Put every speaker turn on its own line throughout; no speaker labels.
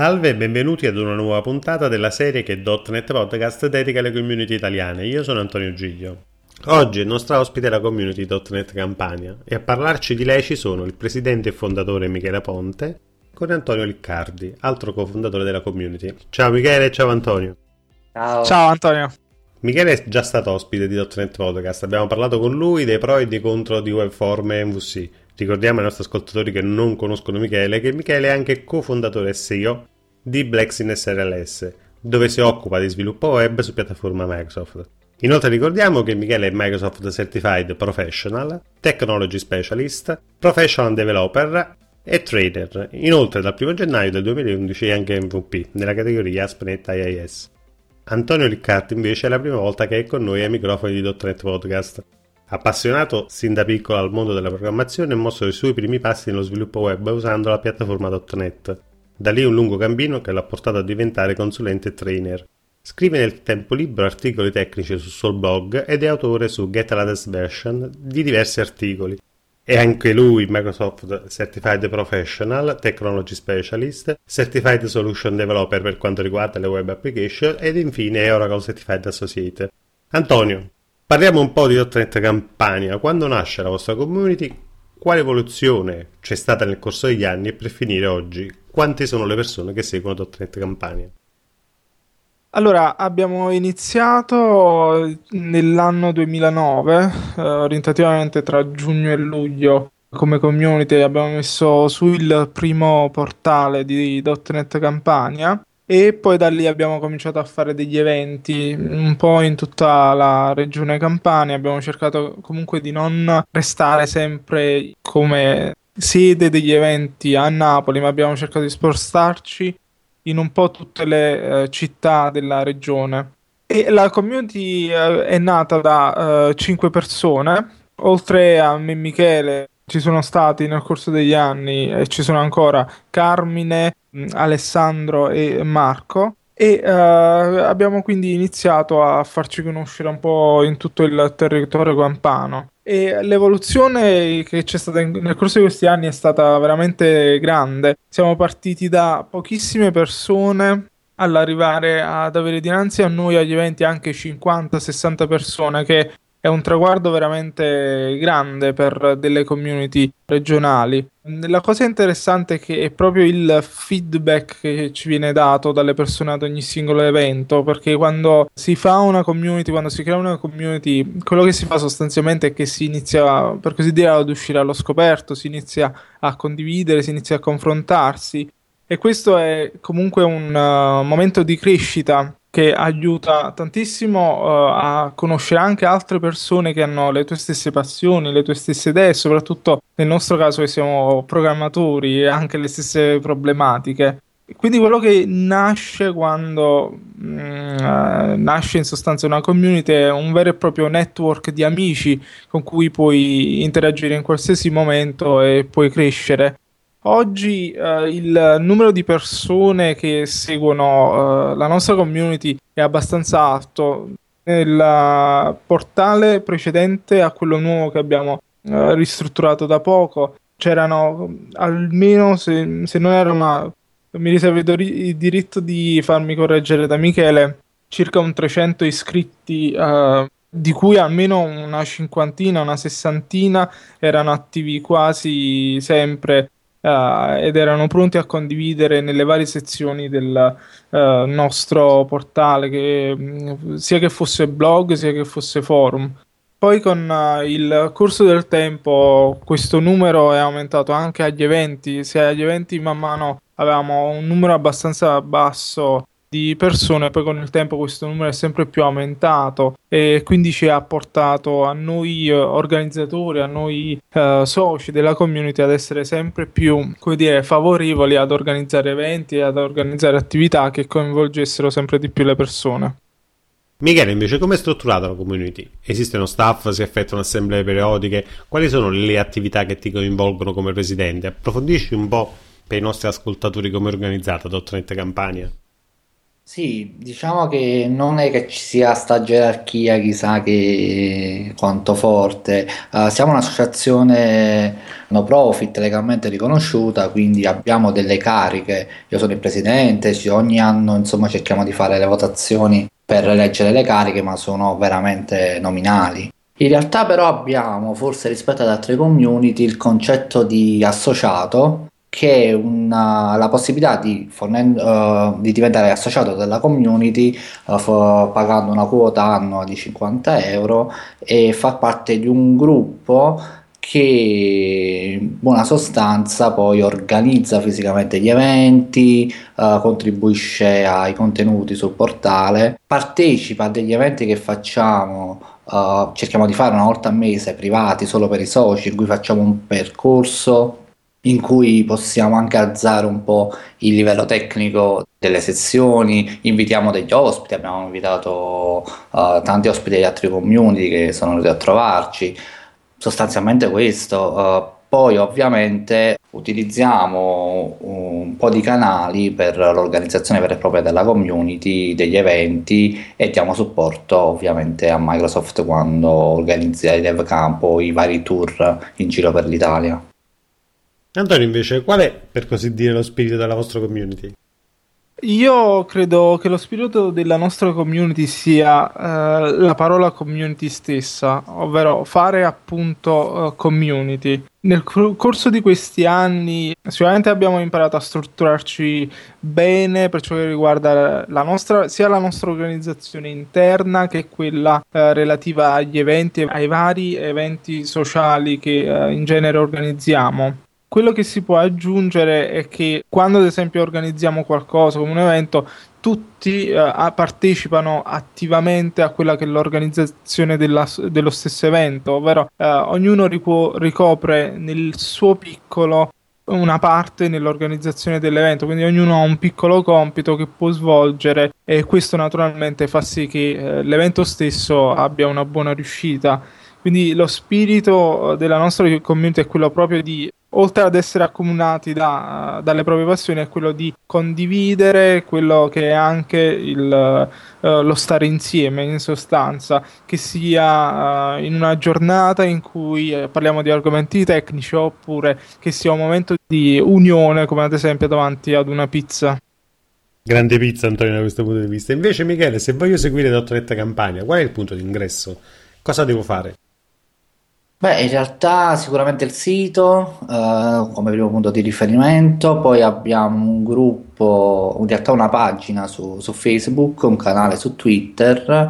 Salve e benvenuti ad una nuova puntata della serie che .NET Podcast dedica alle community italiane. Io sono Antonio Giglio. Oggi il nostro ospite è la community .NET Campania e a parlarci di lei ci sono il presidente e fondatore Michele Ponte con Antonio Liccardi, altro cofondatore della community. Ciao Michele, ciao Antonio.
Ciao. Ciao Antonio.
Michele è già stato ospite di .NET Podcast, abbiamo parlato con lui dei pro e dei contro di Webform e MVC. Ricordiamo ai nostri ascoltatori che non conoscono Michele che Michele è anche cofondatore SEO di Blacksin SRLS, dove si occupa di sviluppo web su piattaforma Microsoft. Inoltre ricordiamo che Michele è Microsoft Certified Professional, Technology Specialist, Professional Developer e Trader. Inoltre dal 1 gennaio del 2011 è anche MVP nella categoria ASP.NET IIS. Antonio Riccardi invece è la prima volta che è con noi ai microfoni di .NET Podcast. Appassionato sin da piccolo al mondo della programmazione, mostrò i suoi primi passi nello sviluppo web usando la piattaforma .NET. Da lì un lungo cammino che l'ha portato a diventare consulente e trainer. Scrive nel tempo libero articoli tecnici sul suo blog ed è autore su Get Latest Version di diversi articoli. È anche lui Microsoft Certified Professional, Technology Specialist, Certified Solution Developer per quanto riguarda le web application ed infine è Oracle Certified Associate. Antonio, Parliamo un po' di .NET Campania. Quando nasce la vostra community, quale evoluzione c'è stata nel corso degli anni e per finire oggi, quante sono le persone che seguono .NET Campania?
Allora, abbiamo iniziato nell'anno 2009, eh, orientativamente tra giugno e luglio, come community abbiamo messo su il primo portale di .NET Campania e poi da lì abbiamo cominciato a fare degli eventi un po' in tutta la regione Campania. Abbiamo cercato comunque di non restare sempre come sede degli eventi a Napoli, ma abbiamo cercato di spostarci in un po' tutte le eh, città della regione. E la community eh, è nata da eh, 5 persone, oltre a me e Michele ci sono stati nel corso degli anni e ci sono ancora Carmine, Alessandro e Marco e uh, abbiamo quindi iniziato a farci conoscere un po' in tutto il territorio campano e l'evoluzione che c'è stata in, nel corso di questi anni è stata veramente grande. Siamo partiti da pochissime persone all'arrivare ad avere dinanzi a noi agli eventi anche 50-60 persone che è un traguardo veramente grande per delle community regionali. La cosa interessante è che è proprio il feedback che ci viene dato dalle persone ad ogni singolo evento, perché quando si fa una community, quando si crea una community, quello che si fa sostanzialmente è che si inizia, per così dire, ad uscire allo scoperto, si inizia a condividere, si inizia a confrontarsi. E questo è comunque un uh, momento di crescita che aiuta tantissimo uh, a conoscere anche altre persone che hanno le tue stesse passioni, le tue stesse idee, soprattutto nel nostro caso che siamo programmatori e anche le stesse problematiche. Quindi quello che nasce quando mm, uh, nasce in sostanza una community è un vero e proprio network di amici con cui puoi interagire in qualsiasi momento e puoi crescere. Oggi uh, il numero di persone che seguono uh, la nostra community è abbastanza alto. Nel portale precedente a quello nuovo che abbiamo uh, ristrutturato da poco c'erano almeno, se, se non era una... mi riservo il diritto di farmi correggere da Michele, circa un 300 iscritti di cui almeno una cinquantina, una sessantina erano attivi quasi sempre Uh, ed erano pronti a condividere nelle varie sezioni del uh, nostro portale, che, mm, sia che fosse blog sia che fosse forum. Poi con uh, il corso del tempo questo numero è aumentato anche agli eventi, se agli eventi man mano avevamo un numero abbastanza basso di persone, poi con il tempo questo numero è sempre più aumentato e quindi ci ha portato a noi eh, organizzatori, a noi eh, soci della community ad essere sempre più, come dire, favorevoli ad organizzare eventi e ad organizzare attività che coinvolgessero sempre di più le persone.
Michele, invece, come è strutturata la community? Esistono staff, si effettuano assemblee periodiche? Quali sono le attività che ti coinvolgono come presidente? Approfondisci un po' per i nostri ascoltatori come è organizzata .NET Campania.
Sì, diciamo che non è che ci sia sta gerarchia chissà che quanto forte. Eh, siamo un'associazione no profit legalmente riconosciuta, quindi abbiamo delle cariche. Io sono il presidente, ogni anno insomma cerchiamo di fare le votazioni per eleggere le cariche, ma sono veramente nominali. In realtà però abbiamo, forse rispetto ad altre community, il concetto di associato che una- la possibilità di, fornendo- eh, di diventare associato della community eh, fo- pagando una quota annua di 50 euro e far parte di un gruppo che in buona sostanza poi organizza fisicamente gli eventi, eh, contribuisce ai contenuti sul portale, partecipa a degli eventi che facciamo, eh, cerchiamo di fare una volta al mese privati solo per i soci, in cui facciamo un percorso in cui possiamo anche alzare un po' il livello tecnico delle sezioni, invitiamo degli ospiti, abbiamo invitato eh, tanti ospiti di altri community che sono venuti a trovarci, sostanzialmente questo. eh, poi ovviamente utilizziamo un po' di canali per l'organizzazione vera e propria della community, degli eventi e diamo supporto ovviamente a Microsoft quando organizza i dev camp o i vari tour in giro per l'Italia.
Antonio, invece, qual è, per così dire, lo spirito della vostra community?
Io credo che lo spirito della nostra community sia eh, la parola community stessa, ovvero fare appunto eh, community. Nel cor- corso di questi anni sicuramente abbiamo imparato a strutturarci bene per ciò che riguarda la nostra, sia la nostra organizzazione interna che quella eh, relativa agli eventi, ai vari eventi sociali che eh, in genere organizziamo. Quello che si può aggiungere è che quando ad esempio organizziamo qualcosa come un evento, tutti eh, partecipano attivamente a quella che è l'organizzazione della- dello stesso evento, ovvero eh, ognuno rico- ricopre nel suo piccolo una parte nell'organizzazione dell'evento, quindi ognuno ha un piccolo compito che può svolgere e questo naturalmente fa sì che eh, l'evento stesso abbia una buona riuscita. Quindi lo spirito eh, della nostra community è quello proprio di oltre ad essere accomunati da- dalle proprie passioni, è quello di condividere quello che è anche il, eh, lo stare insieme in sostanza, che sia eh, in una giornata in cui eh, parliamo di argomenti tecnici oppure che sia un momento di unione, come ad esempio davanti ad una pizza.
Grande pizza, Antonio, da questo punto di vista. Invece, Michele, se voglio seguire Dottoretta Campania, qual è il punto di ingresso? Cosa devo fare?
Beh, in realtà sicuramente il sito eh, come primo punto di riferimento, poi abbiamo un gruppo, in realtà una pagina su, su Facebook, un canale su Twitter,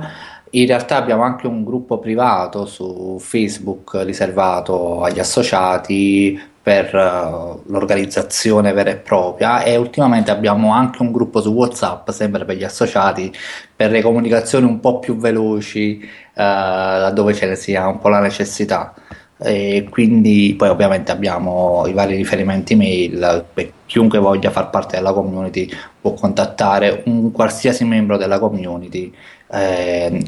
in realtà abbiamo anche un gruppo privato su Facebook riservato agli associati per eh, l'organizzazione vera e propria e ultimamente abbiamo anche un gruppo su WhatsApp, sempre per gli associati, per le comunicazioni un po' più veloci, eh, laddove ce ne sia un po' la necessità. E quindi poi ovviamente abbiamo i vari riferimenti mail chiunque voglia far parte della community può contattare un qualsiasi membro della community eh,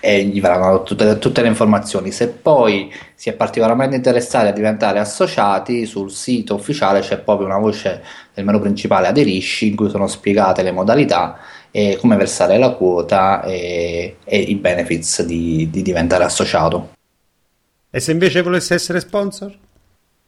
e gli verranno tutte, tutte le informazioni. Se poi si è particolarmente interessati a diventare associati, sul sito ufficiale c'è proprio una voce del menu principale Aderisci in cui sono spiegate le modalità e come versare la quota e, e i benefits di di diventare associato.
E se invece volesse essere sponsor?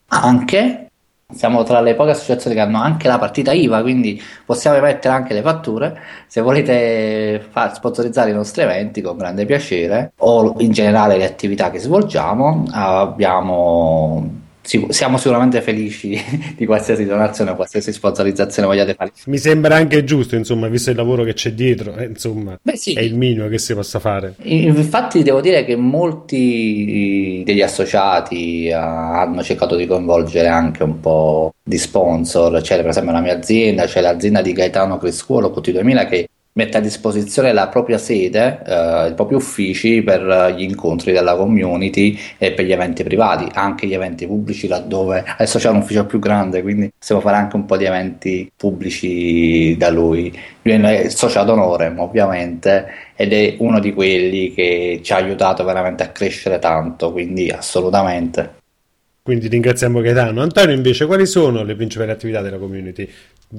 Anche, siamo tra le poche associazioni che hanno anche la partita IVA, quindi possiamo emettere anche le fatture. Se volete far sponsorizzare i nostri eventi, con grande piacere, o in generale le attività che svolgiamo, abbiamo, sic- siamo sicuramente felici di qualsiasi donazione qualsiasi sponsorizzazione vogliate fare.
Mi sembra anche giusto, insomma, visto il lavoro che c'è dietro, eh, insomma,
Beh,
è il
sì.
minimo che si possa fare.
Infatti devo dire che molti degli associati eh, hanno cercato di coinvolgere anche un po' di sponsor, c'è per esempio la mia azienda, c'è l'azienda di Gaetano Criscuolo QT2000 che mette a disposizione la propria sede, eh, i propri uffici per eh, gli incontri della community e per gli eventi privati, anche gli eventi pubblici laddove adesso c'è un ufficio più grande, quindi possiamo fare anche un po' di eventi pubblici da lui. Lui è socio ad honorem ovviamente ed è uno di quelli che ci ha aiutato veramente a crescere tanto, quindi assolutamente.
Quindi ringraziamo Gaetano. Antonio, invece, quali sono le principali attività della community?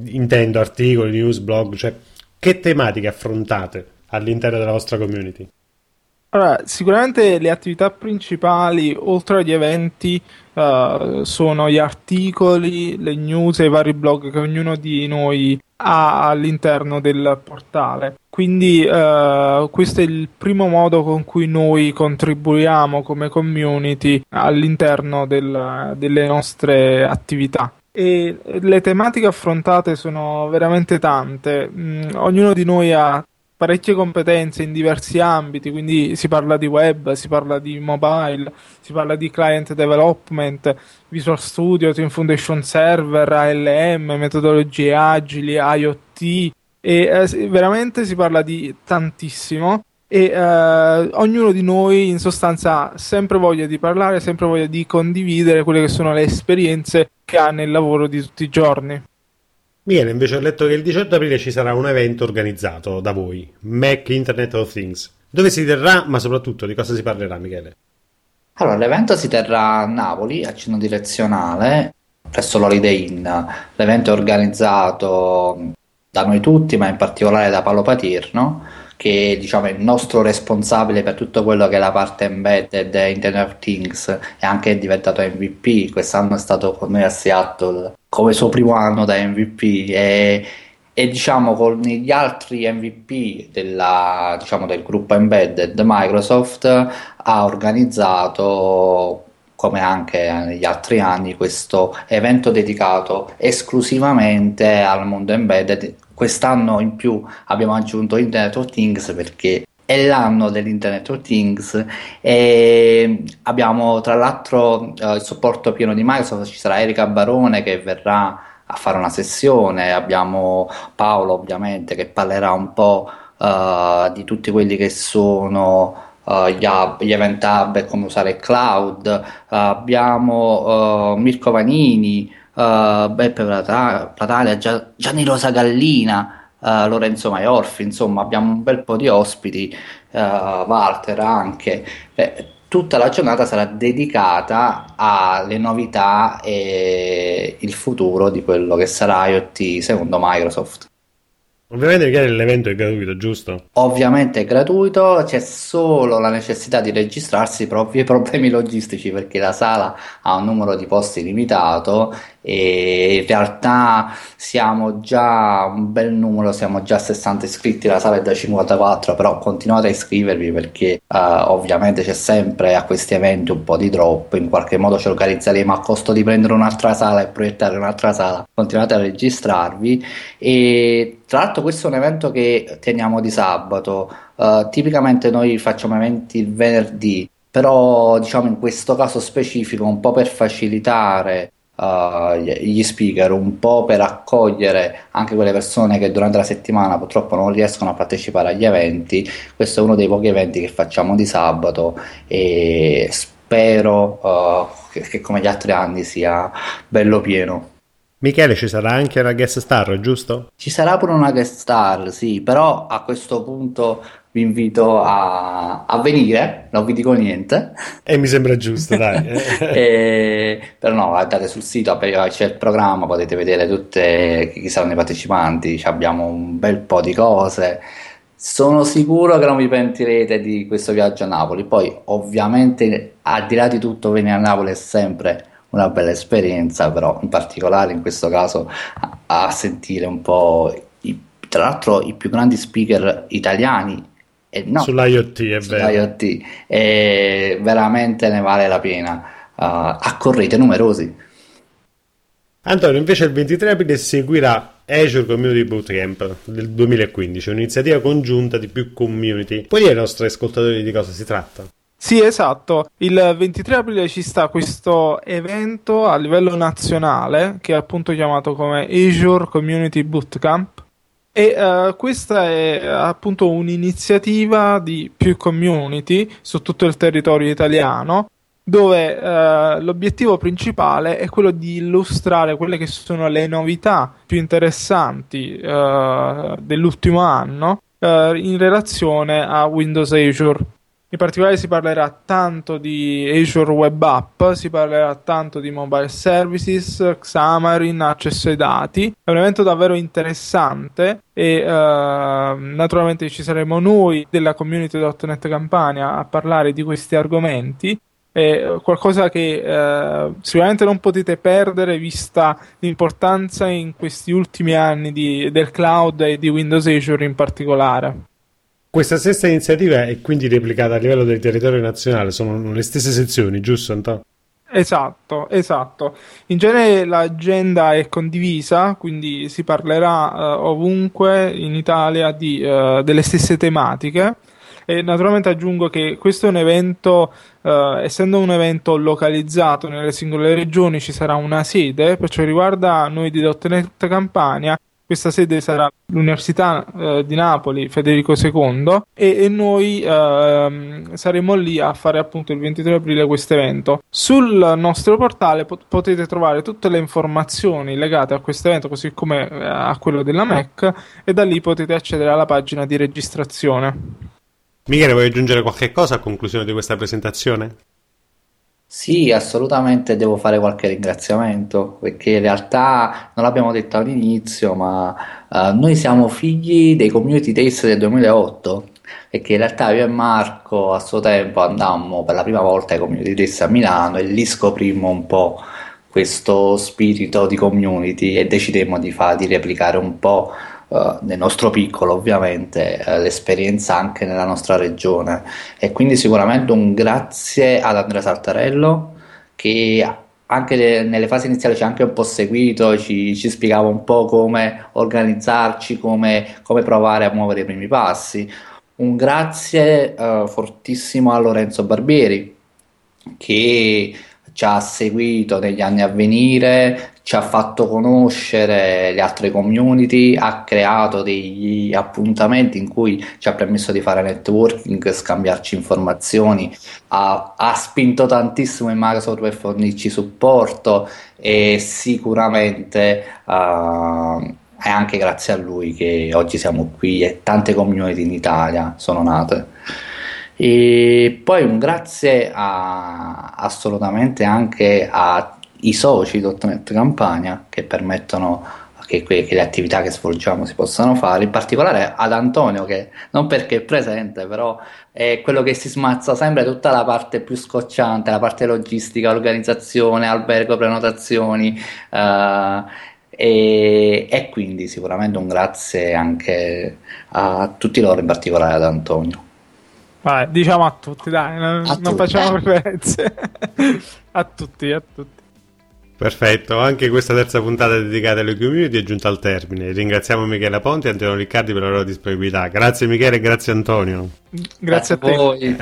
Intendo articoli, news, blog, cioè che tematiche affrontate all'interno della vostra community?
Allora, sicuramente le attività principali, oltre agli eventi, uh, sono gli articoli, le news e i vari blog che ognuno di noi ha all'interno del portale. Quindi uh, questo è il primo modo con cui noi contribuiamo come community all'interno del, delle nostre attività. E le tematiche affrontate sono veramente tante. Mm, ognuno di noi ha parecchie competenze in diversi ambiti, quindi si parla di web, si parla di mobile, si parla di client development, Visual Studio, Team Foundation Server, ALM, metodologie agili, IoT e eh, veramente si parla di tantissimo e eh, ognuno di noi in sostanza ha sempre voglia di parlare, sempre voglia di condividere quelle che sono le esperienze che ha nel lavoro di tutti i giorni.
Bene, invece ho letto che il 18 aprile ci sarà un evento organizzato da voi, Mac Internet of Things. Dove si terrà, ma soprattutto di cosa si parlerà, Michele?
Allora, l'evento si terrà a Napoli, a Cino Direzionale, presso l'Holiday Inn. L'evento è organizzato da noi tutti, ma in particolare da Paolo Patirno, che diciamo, è il nostro responsabile per tutto quello che è la parte embedded Internet of Things e anche è diventato MVP. Quest'anno è stato con noi a Seattle come suo primo anno da MVP e, e diciamo con gli altri MVP della, diciamo, del gruppo embedded Microsoft ha organizzato come anche negli altri anni questo evento dedicato esclusivamente al mondo embedded quest'anno in più abbiamo aggiunto Internet of Things perché è l'anno dell'Internet of Things e abbiamo tra l'altro eh, il supporto pieno di Microsoft, ci sarà Erika Barone che verrà a fare una sessione, abbiamo Paolo ovviamente che parlerà un po' uh, di tutti quelli che sono uh, gli, hub, gli, event hub e come usare il cloud, uh, abbiamo Mirko Vanini, Beppe Platalia, Gianni Rosa Gallina, uh, Lorenzo Maiorfi, insomma abbiamo un bel po' di ospiti, uh, Walter anche. Eh, tutta la giornata sarà dedicata alle novità e il futuro di quello che sarà IoT secondo Microsoft.
Ovviamente l'evento è gratuito, giusto?
Ovviamente è gratuito, c'è solo la necessità di registrarsi proprio i problemi logistici perché la sala ha un numero di posti limitato e in realtà siamo già un bel numero, siamo già 60 iscritti, la sala è da 54, però continuate a iscrivervi perché uh, ovviamente c'è sempre a questi eventi un po' di drop, in qualche modo ci organizzeremo a costo di prendere un'altra sala e proiettare un'altra sala, continuate a registrarvi. E tra l'altro questo è un evento che teniamo di sabato, uh, tipicamente noi facciamo eventi il venerdì, però diciamo in questo caso specifico un po' per facilitare uh, gli speaker, un po' per accogliere anche quelle persone che durante la settimana purtroppo non riescono a partecipare agli eventi. Questo è uno dei pochi eventi che facciamo di sabato e spero uh, che, che come gli altri anni sia bello pieno.
Michele, ci sarà anche una guest star, giusto?
Ci sarà pure una guest star, sì, però a questo punto vi invito a, a, venire, non vi dico niente.
E mi sembra giusto, dai.
e, però no, andate sul sito, c'è il programma, potete vedere tutte chi saranno i partecipanti, abbiamo un bel po' di cose. Sono sicuro che non vi pentirete di questo viaggio a Napoli. Poi, ovviamente, al di là di tutto, venire a Napoli è sempre una bella esperienza, però in particolare in questo caso a, a sentire un po' i, tra l'altro i più grandi speaker italiani
eh, no, sull'IoT è
vero. sull'IoT e veramente ne vale la pena. Uh, accorrete numerosi.
Antonio, invece il 23 aprile seguirà Azure Community Bootcamp del 2015, un'iniziativa congiunta di più community. Puoi dire ai nostri ascoltatori di cosa si tratta?
Sì, esatto. Il 23 aprile ci sta questo evento a livello nazionale che è appunto chiamato come Azure Community Bootcamp e uh, questa è appunto un'iniziativa di più community su tutto il territorio italiano dove uh, l'obiettivo principale è quello di illustrare quelle che sono le novità più interessanti uh, dell'ultimo anno in relazione a Windows Azure. In particolare si parlerà tanto di Azure Web App, si parlerà tanto di mobile services, Xamarin, accesso ai dati. È un evento davvero interessante e uh, naturalmente ci saremo noi della community.net Campania a parlare di questi argomenti è qualcosa che eh, sicuramente non potete perdere vista l'importanza in questi ultimi anni di, del cloud e di Windows Azure in particolare.
Questa stessa iniziativa è quindi replicata a livello del territorio nazionale, sono le stesse sezioni, giusto Antonio?
Esatto, esatto. In genere l'agenda è condivisa, quindi si parlerà uh, ovunque in Italia di, uh, delle stesse tematiche e naturalmente aggiungo che questo è un evento, eh, essendo un evento localizzato nelle singole regioni, ci sarà una sede, per ciò riguarda noi di .NET Campania, questa sede sarà l'Università eh, di Napoli Federico II e, e noi eh, saremo lì a fare appunto il 23 aprile questo evento. Sul nostro portale pot- potete trovare tutte le informazioni legate a questo evento così come eh, a quello della MEC e da lì potete accedere alla pagina di registrazione.
Michele, vuoi aggiungere qualche cosa a conclusione di questa presentazione?
Sì, assolutamente devo fare qualche ringraziamento perché in realtà non l'abbiamo detto all'inizio, ma uh, noi siamo figli dei Community Days del 2008 e che in realtà io e Marco a suo tempo andammo per la prima volta ai Community Days a Milano e lì scoprimmo un po' questo spirito di community e decidemmo di, fa- di replicare un po' uh, nel nostro piccolo ovviamente uh, l'esperienza anche nella nostra regione e quindi sicuramente un grazie ad Andrea Saltarello che anche le, nelle fasi iniziali ci ha anche un po' seguito, ci, ci spiegava un po' come organizzarci, come, come, provare a muovere i primi passi. Un grazie uh, fortissimo a Lorenzo Barbieri che ci ha seguito negli anni a venire, ci ha fatto conoscere le altre community, ha creato degli appuntamenti in cui ci ha permesso di fare networking, scambiarci informazioni, ha, ha spinto tantissimo in Microsoft per fornirci supporto e sicuramente uh, è anche grazie a lui che oggi siamo qui e tante community in Italia sono nate. E poi un grazie a, assolutamente anche ai soci .NET Campania che permettono che, che, le attività che svolgiamo si possano fare, in particolare ad Antonio che non perché è presente, però è quello che si smazza sempre tutta la parte più scocciante, la parte logistica, organizzazione, albergo, prenotazioni. Uh, e, e, quindi sicuramente un grazie anche a tutti loro, in particolare ad Antonio.
Vai, diciamo a tutti, dai, non, non tutti. facciamo preferenze. a tutti, a tutti.
Perfetto, anche questa terza puntata dedicata alle community è giunta al termine. Ringraziamo Michele Ponti e Antonio Riccardi per la loro disponibilità. Grazie Michele e grazie Antonio.
Grazie, grazie a, a voi.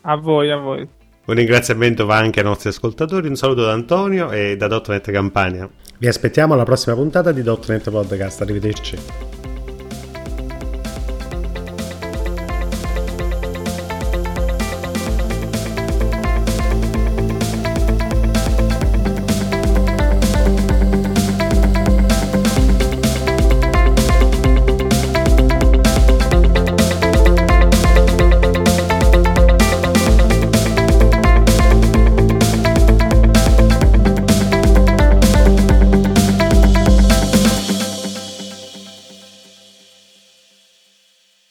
a voi, a voi.
Un ringraziamento va anche ai nostri ascoltatori, un saluto da Antonio e da Dotnet Campania. Vi aspettiamo alla prossima puntata di Dotnet Podcast, arrivederci.